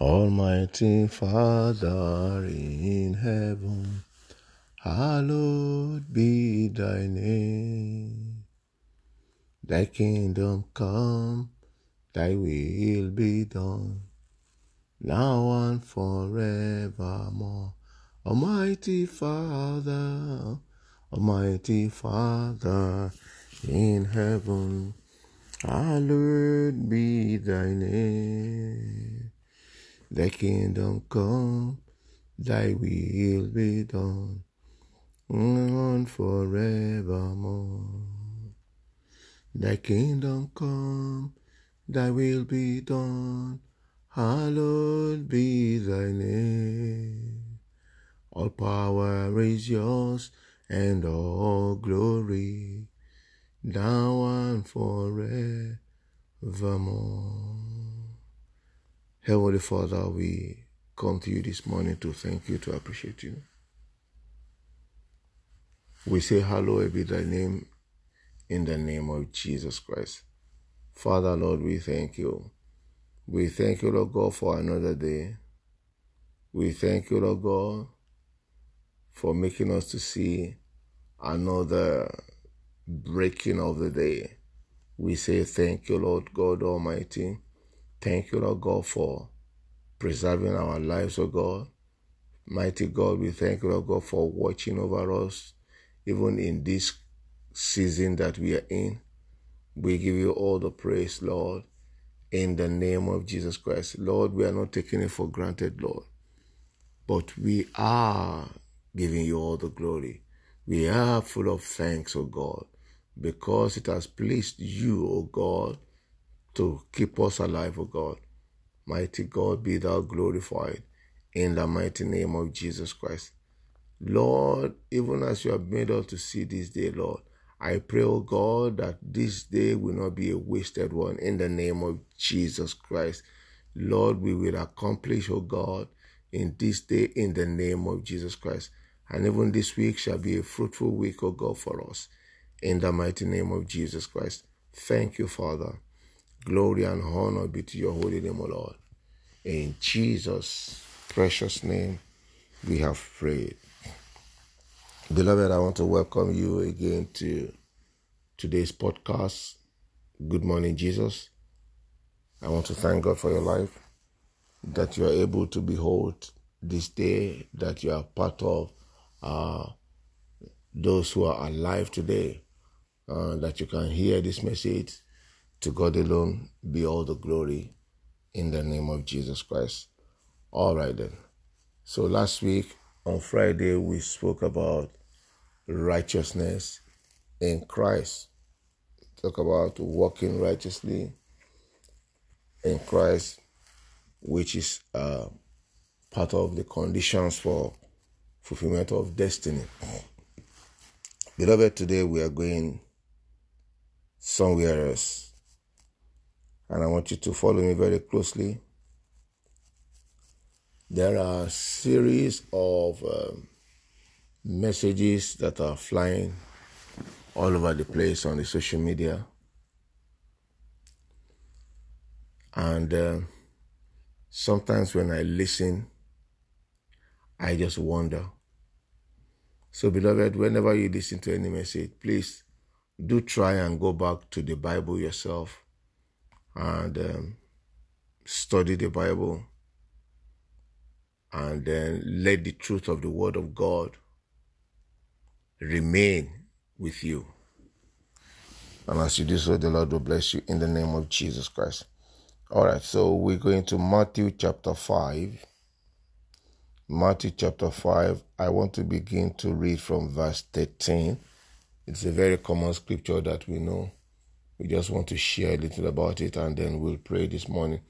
Almighty Father in heaven, hallowed be thy name. Thy kingdom come, thy will be done, now and forevermore. Almighty Father, Almighty Father in heaven, hallowed be thy name. Thy kingdom come, thy will be done, on forevermore. Thy kingdom come, thy will be done, hallowed be thy name. All power is yours, and all glory, now and forevermore. Heavenly Father, we come to you this morning to thank you, to appreciate you. We say, Hallowed be thy name in the name of Jesus Christ. Father, Lord, we thank you. We thank you, Lord God, for another day. We thank you, Lord God, for making us to see another breaking of the day. We say thank you, Lord God Almighty. Thank you, Lord God, for preserving our lives, O God. Mighty God, we thank you, Lord God, for watching over us, even in this season that we are in. We give you all the praise, Lord, in the name of Jesus Christ. Lord, we are not taking it for granted, Lord, but we are giving you all the glory. We are full of thanks, O God, because it has pleased you, O God, to keep us alive, O God. Mighty God, be thou glorified in the mighty name of Jesus Christ. Lord, even as you have made us to see this day, Lord, I pray, O God, that this day will not be a wasted one in the name of Jesus Christ. Lord, we will accomplish, O God, in this day in the name of Jesus Christ. And even this week shall be a fruitful week, O God, for us in the mighty name of Jesus Christ. Thank you, Father. Glory and honor be to your holy name, O Lord. In Jesus' precious name, we have prayed. Beloved, I want to welcome you again to today's podcast. Good morning, Jesus. I want to thank God for your life, that you are able to behold this day, that you are part of uh, those who are alive today, uh, that you can hear this message to God alone be all the glory in the name of Jesus Christ. All right, then. So last week on Friday, we spoke about righteousness in Christ. Talk about walking righteously in Christ, which is uh, part of the conditions for fulfillment of destiny. Beloved, today we are going somewhere else and I want you to follow me very closely. There are a series of um, messages that are flying all over the place on the social media. And uh, sometimes when I listen, I just wonder. So, beloved, whenever you listen to any message, please do try and go back to the Bible yourself and um, study the Bible and then let the truth of the Word of God remain with you. And as you do so, the Lord will bless you in the name of Jesus Christ. All right, so we're going to Matthew chapter 5. Matthew chapter 5. I want to begin to read from verse 13. It's a very common scripture that we know. We just want to share a little about it and then we'll pray this morning.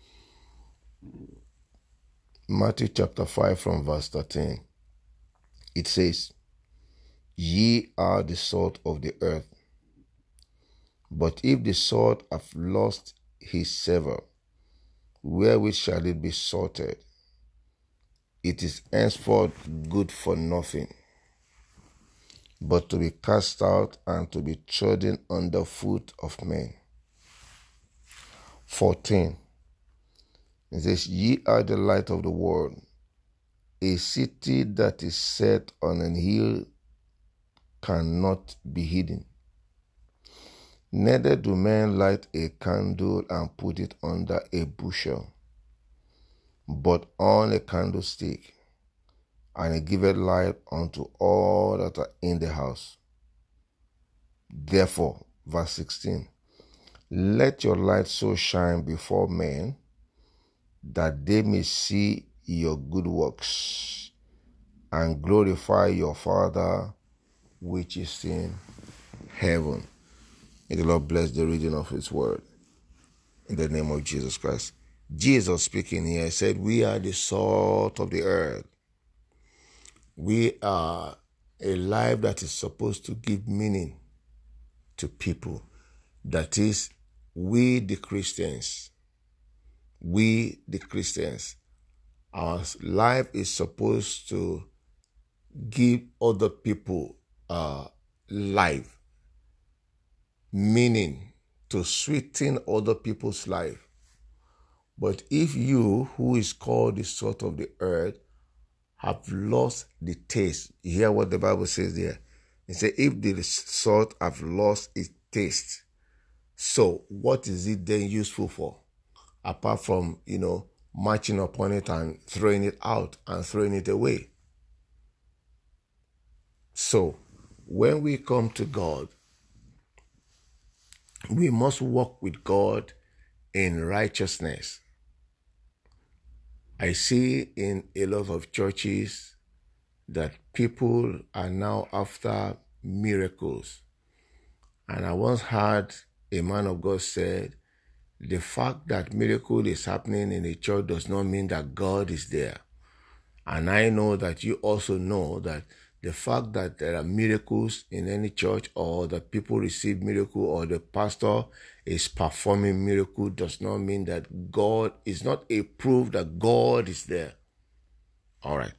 Matthew chapter 5 from verse 13. It says, Ye are the salt of the earth. But if the salt have lost his savour, wherewith shall it be salted? It is henceforth good for nothing, but to be cast out and to be trodden under foot of men. 14. It says, Ye are the light of the world. A city that is set on an hill cannot be hidden. Neither do men light a candle and put it under a bushel, but on a candlestick, and it giveth light unto all that are in the house. Therefore, verse 16, let your light so shine before men that they may see your good works and glorify your Father which is in heaven. May the Lord bless the reading of His word. In the name of Jesus Christ. Jesus speaking here said, We are the salt of the earth. We are a life that is supposed to give meaning to people. That is, we the Christians, we the Christians, our life is supposed to give other people uh, life, meaning to sweeten other people's life. But if you, who is called the salt of the earth, have lost the taste, you hear what the Bible says there. It says, if the salt have lost its taste, so what is it then useful for? Apart from, you know, marching upon it and throwing it out and throwing it away. So, when we come to God, we must walk with God in righteousness. I see in a lot of churches that people are now after miracles. And I once heard a man of God said, the fact that miracle is happening in a church does not mean that God is there. And I know that you also know that the fact that there are miracles in any church or that people receive miracle or the pastor is performing miracle does not mean that God is not a proof that God is there. All right.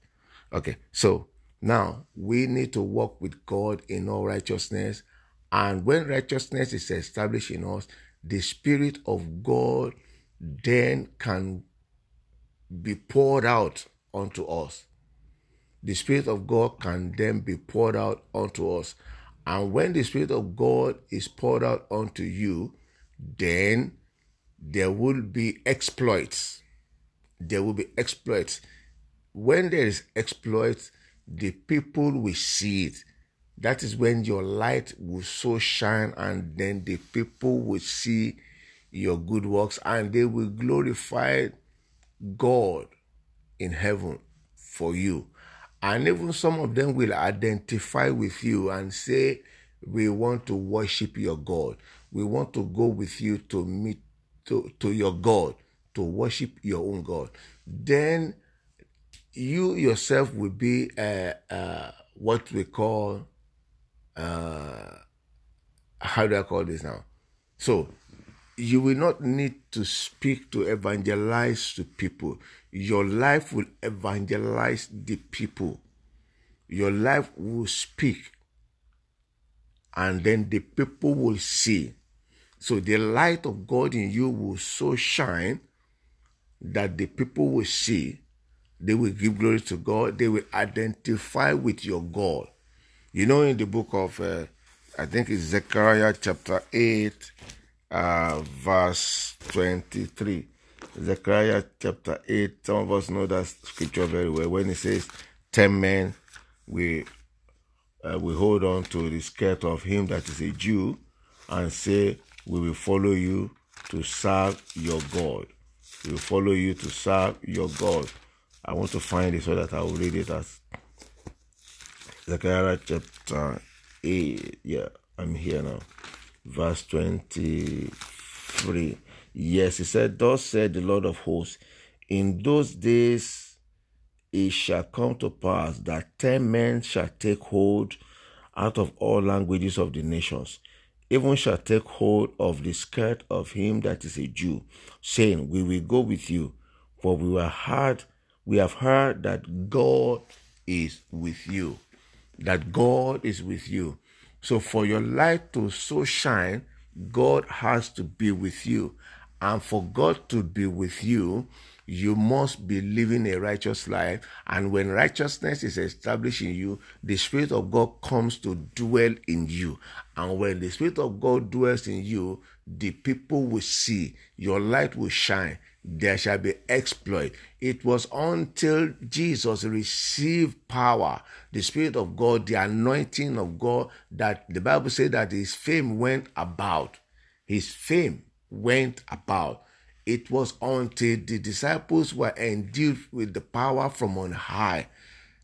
Okay. So now we need to walk with God in all righteousness and when righteousness is established in us, the Spirit of God then can be poured out onto us. The Spirit of God can then be poured out onto us. And when the Spirit of God is poured out onto you, then there will be exploits. There will be exploits. When there is exploits, the people will see it that is when your light will so shine, and then the people will see your good works and they will glorify God in heaven for you. And even some of them will identify with you and say, We want to worship your God. We want to go with you to meet to, to your God, to worship your own God. Then you yourself will be uh, uh, what we call uh, how do I call this now? So you will not need to speak to evangelize to people. Your life will evangelize the people. Your life will speak, and then the people will see. So the light of God in you will so shine that the people will see. They will give glory to God. They will identify with your God. You know, in the book of, uh, I think it's Zechariah chapter 8, uh, verse 23. Zechariah chapter 8, some of us know that scripture very well. When it says, 10 men we, uh, we hold on to the skirt of him that is a Jew and say, We will follow you to serve your God. We will follow you to serve your God. I want to find it so that I will read it as Zechariah chapter 8. Yeah, I'm here now. Verse 23. Yes, he said, Thus said the Lord of hosts, in those days it shall come to pass that ten men shall take hold out of all languages of the nations, even shall take hold of the skirt of him that is a Jew, saying, We will go with you, for we were heard, we have heard that God is with you that God is with you. So for your light to so shine, God has to be with you. And for God to be with you, you must be living a righteous life. And when righteousness is established in you, the Spirit of God comes to dwell in you. And when the Spirit of God dwells in you, the people will see, your light will shine, there shall be exploit. It was until Jesus received power, the Spirit of God, the anointing of God, that the Bible said that his fame went about. His fame went about. It was until the disciples were endued with the power from on high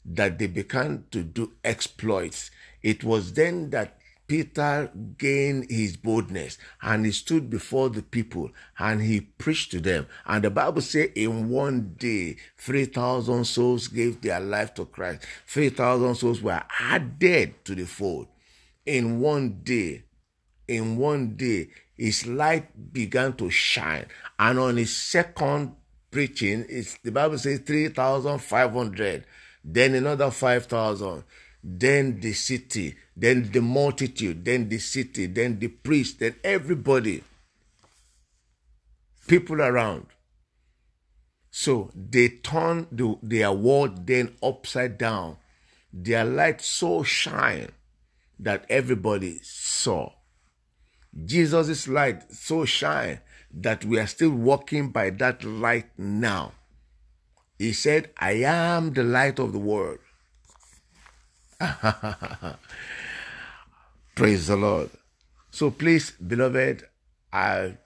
that they began to do exploits. It was then that Peter gained his boldness and he stood before the people and he preached to them. And the Bible says in one day, 3,000 souls gave their life to Christ. 3,000 souls were added to the fold. In one day, in one day, his light began to shine. And on his second preaching, it's, the Bible says 3,500, then another 5,000 then the city, then the multitude, then the city, then the priest, then everybody, people around. So they turned the, their world then upside down. Their light so shine that everybody saw. Jesus' light so shine that we are still walking by that light now. He said, I am the light of the world. Praise the Lord. So please, beloved, I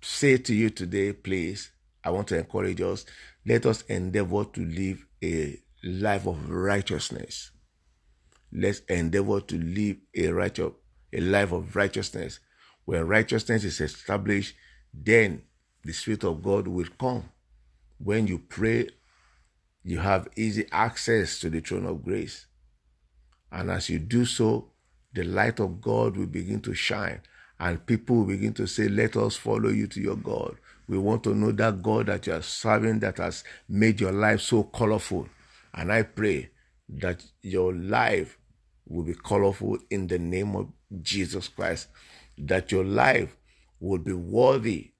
say to you today, please, I want to encourage us, let us endeavor to live a life of righteousness. Let's endeavor to live a righteous, a life of righteousness. When righteousness is established, then the Spirit of God will come. When you pray, you have easy access to the throne of grace. And as you do so, the light of God will begin to shine. And people will begin to say, Let us follow you to your God. We want to know that God that you are serving that has made your life so colorful. And I pray that your life will be colorful in the name of Jesus Christ. That your life will be worthy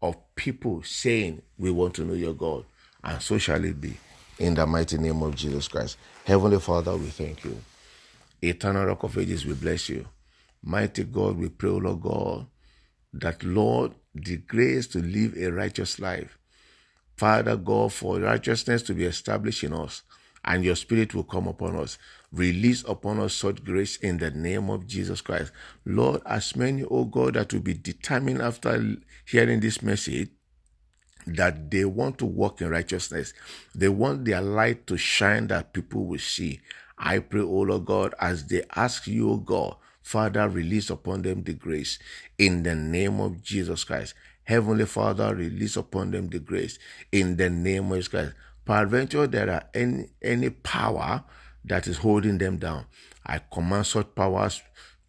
of people saying, We want to know your God. And so shall it be. In the mighty name of Jesus Christ. Heavenly Father, we thank you. Eternal Rock of Ages, we bless you. Mighty God, we pray, O Lord God, that Lord, the grace to live a righteous life. Father God, for righteousness to be established in us, and your spirit will come upon us. Release upon us such grace in the name of Jesus Christ. Lord, as many, O God, that will be determined after hearing this message, that they want to walk in righteousness. They want their light to shine that people will see. I pray, O Lord God, as they ask you, O God, Father, release upon them the grace in the name of Jesus Christ. Heavenly Father, release upon them the grace in the name of Jesus Christ. Peradventure, there are any, any power that is holding them down. I command such powers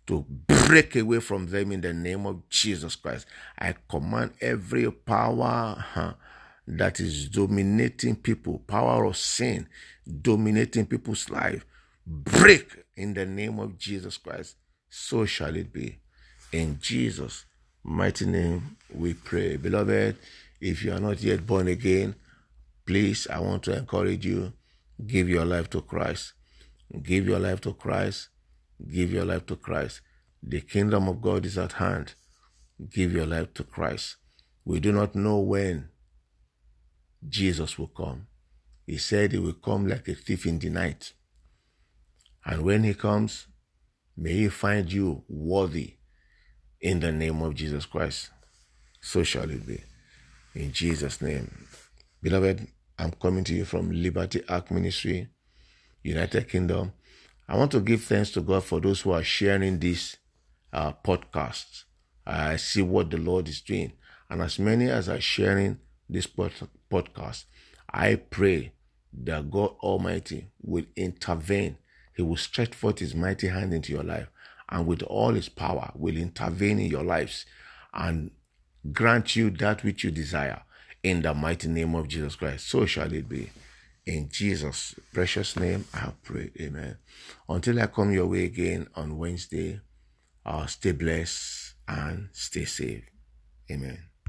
to break away from them in the name of Jesus Christ. I command every power huh, that is dominating people, power of sin, dominating people's life, break in the name of Jesus Christ. So shall it be. In Jesus' mighty name we pray. Beloved, if you are not yet born again, please, I want to encourage you, give your life to Christ. Give your life to Christ. Give your life to Christ. The kingdom of God is at hand. Give your life to Christ. We do not know when Jesus will come. He said he will come like a thief in the night. And when he comes, may he find you worthy in the name of Jesus Christ. So shall it be. In Jesus' name. Beloved, I'm coming to you from Liberty Ark Ministry, United Kingdom. I want to give thanks to God for those who are sharing this uh, podcast. I see what the Lord is doing. And as many as are sharing this pod- podcast, I pray that God Almighty will intervene he will stretch forth his mighty hand into your life and with all his power will intervene in your lives and grant you that which you desire in the mighty name of Jesus Christ. So shall it be. In Jesus' precious name, I pray. Amen. Until I come your way again on Wednesday, uh, stay blessed and stay safe. Amen.